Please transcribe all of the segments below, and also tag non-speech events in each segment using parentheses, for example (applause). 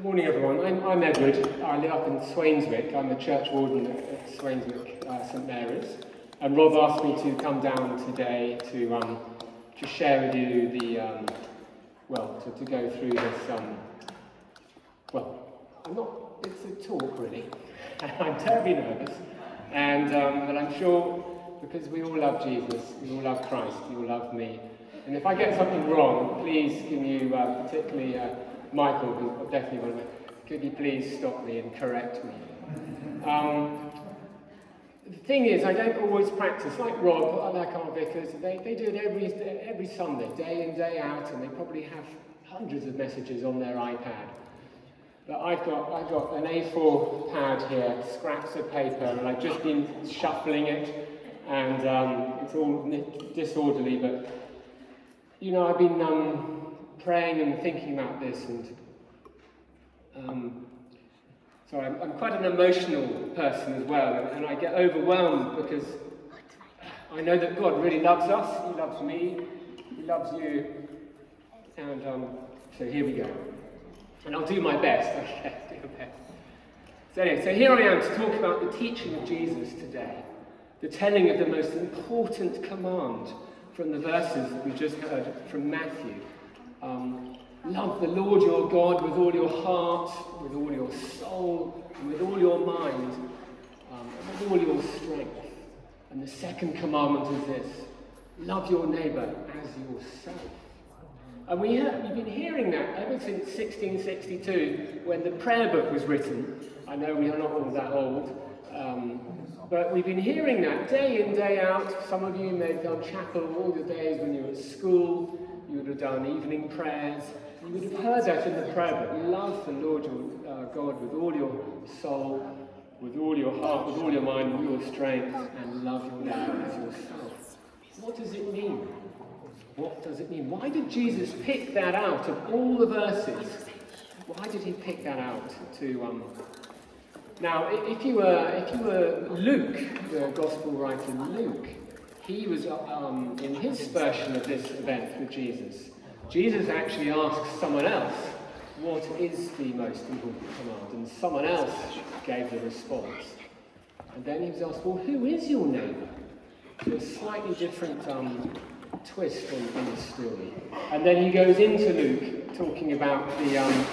Good morning, everyone. I'm, I'm Edward. I live up in Swainswick. I'm the church warden at Swainswick uh, St Mary's. And Rob asked me to come down today to um, to share with you the um, well to, to go through this. Um, well, I'm not. It's a talk really. And (laughs) I'm terribly nervous, and um, but I'm sure because we all love Jesus, we all love Christ, you all love me. And if I get something wrong, please can you, uh, particularly uh, Michael, who definitely will, could you please stop me and correct me? Um, the thing is, I don't always practice. Like Rob, like our vicars, they, they do it every, every Sunday, day in, day out, and they probably have hundreds of messages on their iPad. But I've got, I've got an A4 pad here, scraps of paper, and I've just been shuffling it, and um, it's all disorderly, but you know, I've been um, praying and thinking about this, and um, so I'm, I'm, quite an emotional person as well, and, and, I get overwhelmed because I know that God really loves us. He loves me. He loves you. And um, so here we go. And I'll do my best. (laughs) Okay, do my best. So anyway, so here I am to talk about the teaching of Jesus today, the telling of the most important command from the verses that we just heard from Matthew. Um, love the Lord your God with all your heart, with all your soul, and with all your mind, um, and with all your strength. And the second commandment is this love your neighbour as yourself. And we have, we've been hearing that ever since 1662, when the prayer book was written. I know we are not all that old. Um, but we've been hearing that day in, day out. Some of you may have done chapel all the days when you were at school. You would have done evening prayers. You would have heard that in the prayer book. Love the Lord your uh, God with all your soul, with all your heart, with all your mind, with all your strength, and love your neighbour as yourself. What does it mean? What does it mean? Why did Jesus pick that out of all the verses? Why did he pick that out to um, now, if you were, if you were Luke, the gospel writer Luke, he was um, in his version of this event with Jesus. Jesus actually asks someone else, what is the most important command? And someone else gave the response. And then he was asked, well, who is your neighbour? So a slightly different um, twist on, on, the story. And then he goes into Luke talking about the, um,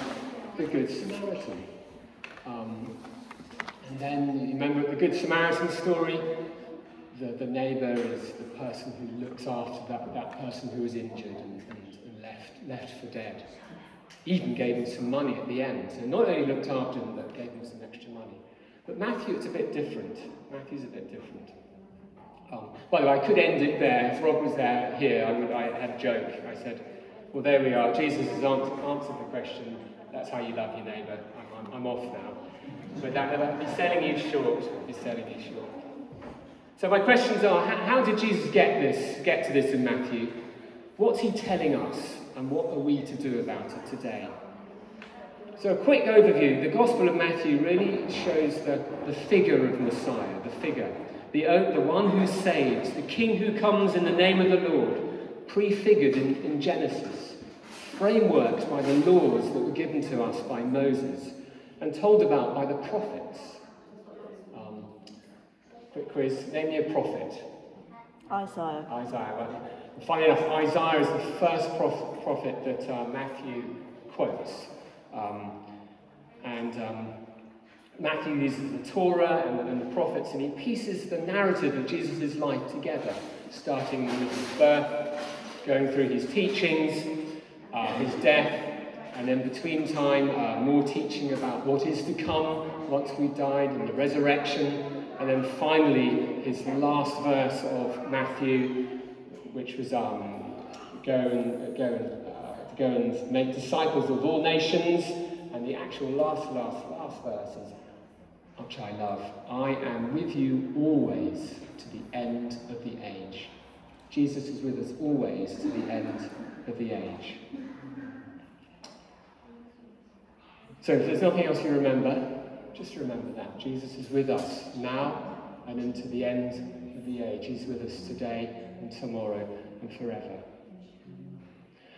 the Good Samaritan. Um, and then you remember the Good Samaritan story? The, the neighbour is the person who looks after that, that person who was injured and, and, and left, left for dead. Even gave him some money at the end. So not only looked after him, but gave him some extra money. But Matthew, it's a bit different. Matthew's a bit different. Um, by the way, I could end it there. If Rob was there here, I, would, I had a joke. I said, well, there we are. Jesus has answered, answered the question. That's how you love your neighbour. I'm, I'm, I'm off now. But that, that be selling you short. Be selling you short. So my questions are: how, did Jesus get this? Get to this in Matthew? What's he telling us, and what are we to do about it today? So, a quick overview. The Gospel of Matthew really shows the, the figure of Messiah, the figure, the, the one who saves, the king who comes in the name of the Lord, prefigured in, in Genesis, frameworks by the laws that were given to us by Moses, and told about by the prophets. Quick quiz name me a prophet. Isaiah. Isaiah. Well, funny enough, Isaiah is the first prof- prophet that uh, Matthew quotes. Um, and um, Matthew uses the Torah and, and, the prophets, and he pieces the narrative of Jesus' life together, starting with his birth, going through his teachings, uh, his death, and then between time, uh, more teaching about what is to come once we died and the resurrection. And then finally, his last verse of Matthew, which was um, go and, go, and, uh, go and make disciples of all nations. And the actual last, last, last verse is, which I love I am with you always to the end of the age. Jesus is with us always to the end of the age. So if there's nothing else you remember, just remember that. Jesus is with us now and into the end of the age. He's with us today and tomorrow and forever.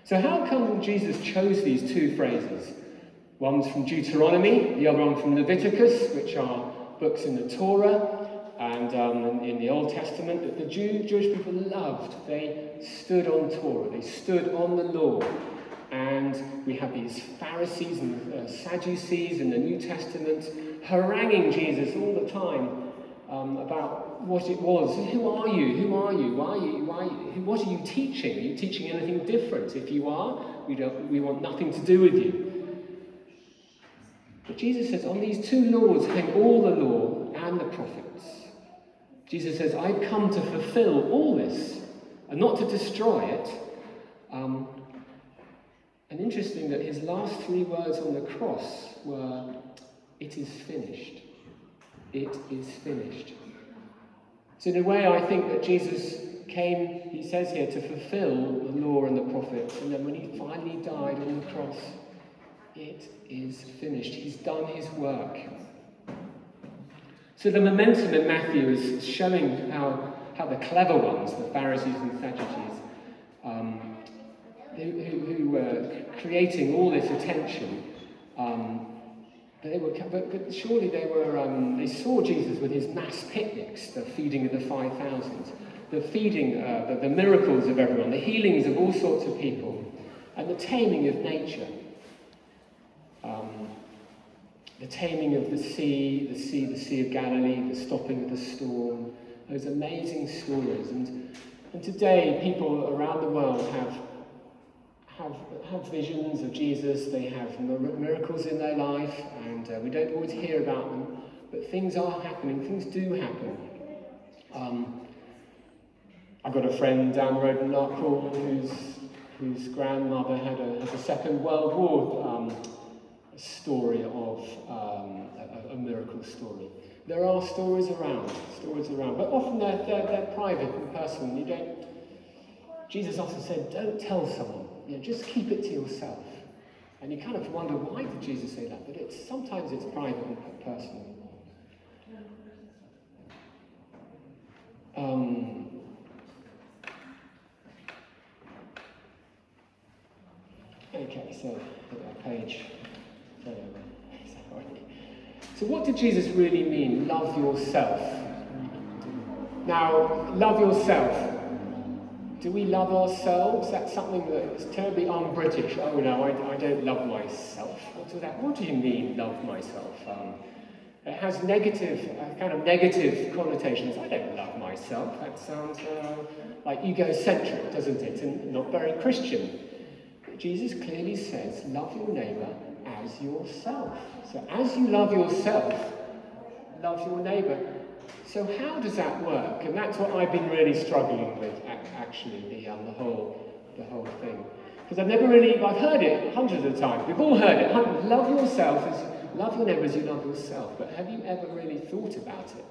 So how come Jesus chose these two phrases? One's from Deuteronomy, the other one from Leviticus, which are books in the Torah and um, in the Old Testament that the Jew, Jewish people loved. They stood on Torah, they stood on the law. And we have these Pharisees and uh, Sadducees in the New Testament haranguing Jesus all the time um, about what it was. Who are you? Who are you? Why are you? Why? What are you teaching? Are you teaching anything different? If you are, we, don't, we want nothing to do with you. But Jesus says, on these two laws hang all the law and the prophets. Jesus says, I've come to fulfill all this and not to destroy it. Um, and interesting that his last three words on the cross were, It is finished. It is finished. So, in a way, I think that Jesus came, he says here, to fulfill the law and the prophets. And then when he finally died on the cross, it is finished. He's done his work. So the momentum in Matthew is showing how, how the clever ones, the Pharisees and Sadducees, um, who, who, who, were creating all this attention, um, they were, but, but, surely they were, um, they saw Jesus with his mass picnics, the feeding of the 5,000, the feeding, uh, the, the miracles of everyone, the healings of all sorts of people, and the taming of nature. Um, the taming of the sea, the sea, the Sea of Galilee, the stopping of the storm, those amazing stories. And, and today, people around the world have, have, have visions of Jesus, they have miracles in their life, and uh, we don't always hear about them, but things are happening, things do happen. Um, I've got a friend down the road in Larkpool whose, whose grandmother had a, had a Second World War. Um, story of um, a, a, miracle story. There are stories around, stories around, but often they're, they're, they're private and personal. You don't. Jesus often said, "Don't tell someone. You know, just keep it to yourself." And you kind of wonder why did Jesus say that? But it's sometimes it's private and personal. Um, okay, so page. So, what did Jesus really mean? Love yourself. Now, love yourself. Do we love ourselves? That's something that is terribly un-British. Oh no, I, I don't love myself. What's that? What do you mean, love myself? Um, it has negative, uh, kind of negative connotations. I don't love myself. That sounds uh, like egocentric, doesn't it? And not very Christian. Jesus clearly says, love your neighbour as yourself. So as you love yourself, love your neighbour. So how does that work? And that's what I've been really struggling with, actually, the, um, the, whole, the whole thing. Because I've never really, I've heard it hundreds of times. We've all heard it. Love yourself as, love your neighbour as you love yourself. But have you ever really thought about it?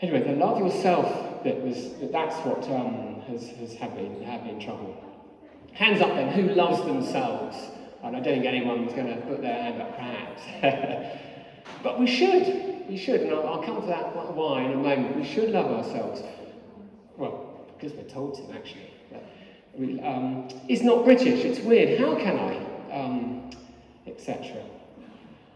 Anyway, the love yourself bit was, that's what um, has, has had me, had in trouble. Hands up then, who loves themselves? And I don't think anyone's going to put their hand up, perhaps. (laughs) but we should. We should. And I'll, come to that why in a moment. We should love ourselves. Well, because we're told to, actually. We, um, it's not British. It's weird. How can I? Um, Etc.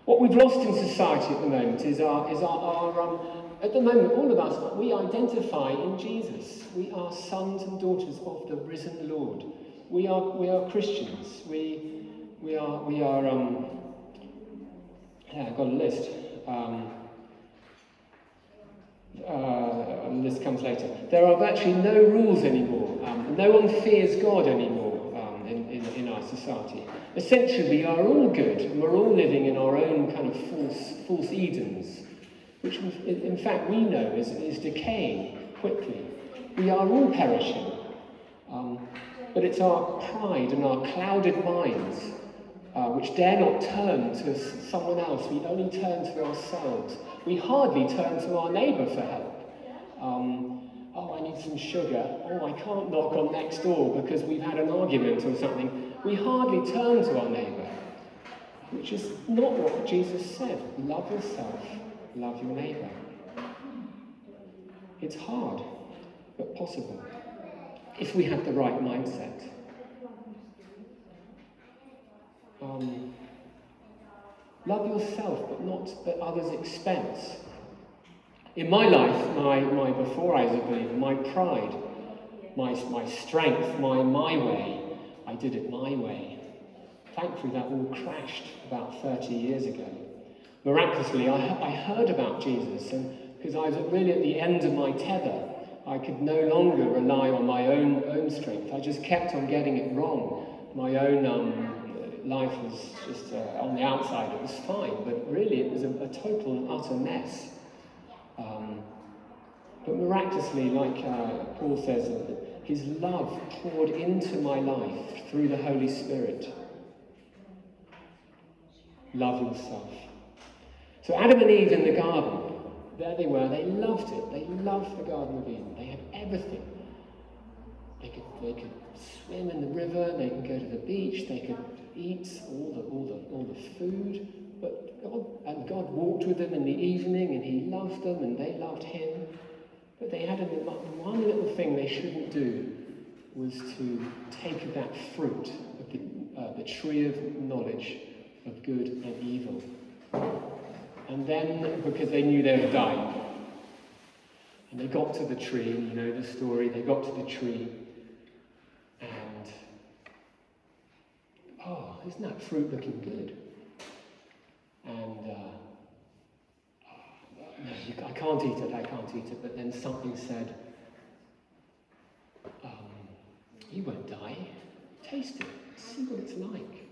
What we've lost in society at the moment is our, is our, our um, at the moment, all of us, we identify in Jesus. We are sons and daughters of the risen Lord. We are, we are Christians. We, we are, we are um, yeah, I've got a list. Um, uh, list comes later. There are virtually no rules anymore. Um, no one fears God anymore um, in, in, in, our society. Essentially, we are all good, and we're all living in our own kind of false, false Edens, which in fact we know is, is decaying quickly. We are all perishing. Um, but it's our pride and our clouded minds uh, which dare not turn to someone else. We only turn to ourselves. We hardly turn to our neighbour for help. Um, oh, I need some sugar. Oh, I can't knock on next door because we've had an argument or something. We hardly turn to our neighbour, which is not what Jesus said. Love yourself, love your neighbour. It's hard, but possible if we have the right mindset. Um, love yourself, but not at others' expense. In my life, my, my before I was a believer, my pride, my, my strength, my, my way, I did it my way. Thankfully, that all crashed about 30 years ago. Miraculously, I, I heard about Jesus, and because I was really at the end of my tether, I could no longer rely on my own, own strength. I just kept on getting it wrong. My own um, life was just uh, on the outside, it was fine, but really it was a, a total and utter mess. Um, but miraculously, like uh, Paul says, his love poured into my life through the Holy Spirit. Love yourself. So Adam and Eve in the garden, there they were, they loved it. They loved the Garden of Eden. They had everything. They could, they could swim in the river, they could go to the beach, they could eat all the, all the, all the food. But God, and God walked with them in the evening and He loved them and they loved Him. But they had a, one little thing they shouldn't do was to take that fruit of the, uh, the tree of knowledge of good and evil. And then, because they knew they were dying, and they got to the tree, you know the story, they got to the tree, and oh, isn't that fruit looking good? And uh, I can't eat it, I can't eat it. But then something said, um, you won't die. Taste it, see what it's like.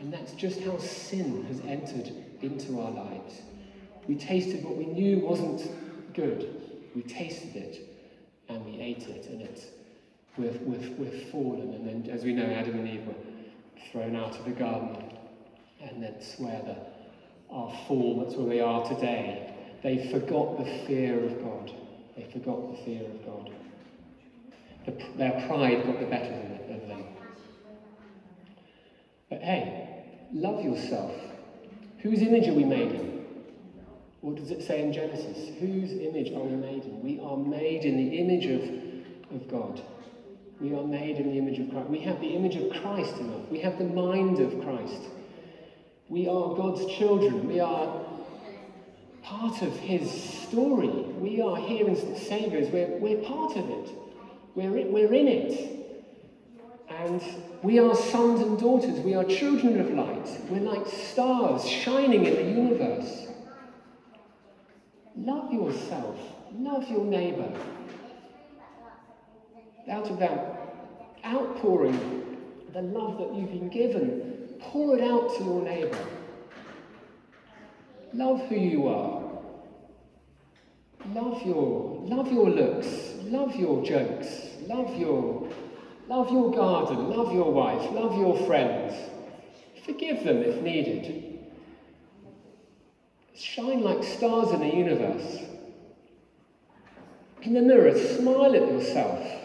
And that's just how sin has entered into our lives. We tasted what we knew wasn't good. We tasted it and we ate it, and it's we've, we've, we've fallen. And then, as we know, Adam and Eve were thrown out of the garden and then swear that our fall, that's where we are today. They forgot the fear of God. They forgot the fear of God. The, their pride got the better of them. But hey, love yourself. Whose image are we made in? What does it say in Genesis? Whose image are we made in? We are made in the image of, of God. We are made in the image of Christ. We have the image of Christ in us. We have the mind of Christ. We are God's children. We are part of His story. We are here in saviours. We're, we're part of it. We're, we're in it. And we are sons and daughters. We are children of light. We're like stars shining in the universe. Love yourself. Love your neighbour. Out of that outpouring, the love that you've been given, Pour it out to your neighbour. Love who you are. Love your, love your looks. Love your jokes. Love your, love your garden. Love your wife. Love your friends. Forgive them if needed. Shine like stars in the universe. In the mirror, smile at yourself.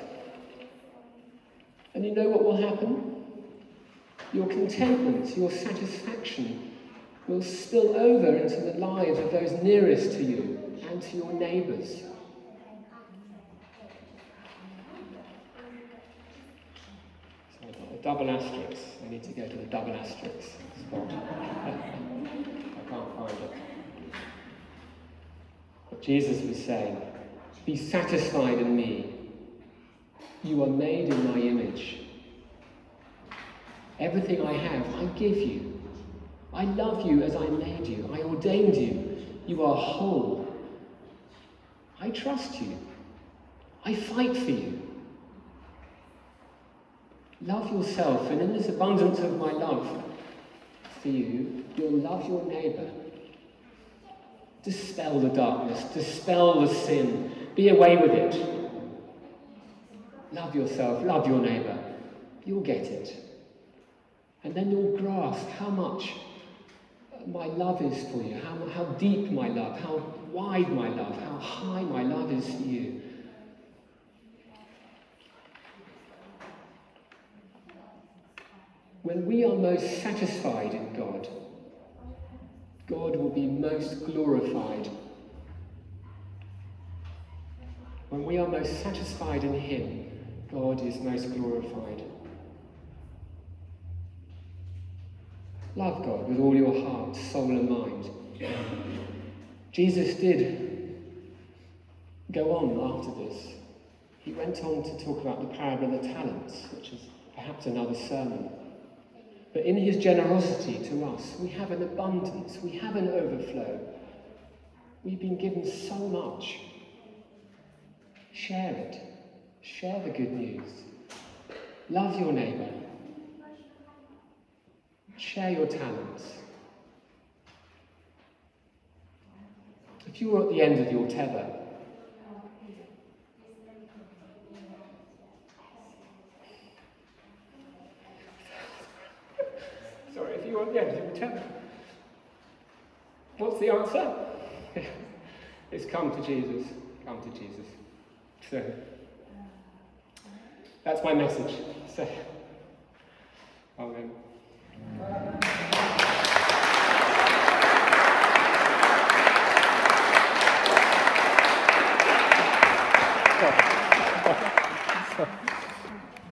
And you know what will happen? your contentment, your satisfaction will spill over into the lives of those nearest to you and to your neighbours. So I've got a double asterisk. I need to go to the double asterisk spot. (laughs) I can't find it. But Jesus was saying, Be satisfied in me. You are made in my image. Everything I have, I give you. I love you as I made you. I ordained you. You are whole. I trust you. I fight for you. Love yourself, and in this abundance of my love for you, you'll love your neighbour. Dispel the darkness, dispel the sin, be away with it. Love yourself, love your neighbour. You'll get it. And then you'll grasp how much my love is for you, how, how deep my love, how wide my love, how high my love is for you. When we are most satisfied in God, God will be most glorified. When we are most satisfied in Him, God is most glorified. Love God with all your heart, soul, and mind. Jesus did go on after this. He went on to talk about the parable of the talents, which is perhaps another sermon. But in his generosity to us, we have an abundance, we have an overflow. We've been given so much. Share it. Share the good news. Love your neighbour. Share your talents. If you were at the end of your tether, sorry, if you were at the end of your tether, what's the answer? (laughs) it's come to Jesus. Come to Jesus. So that's my message. So,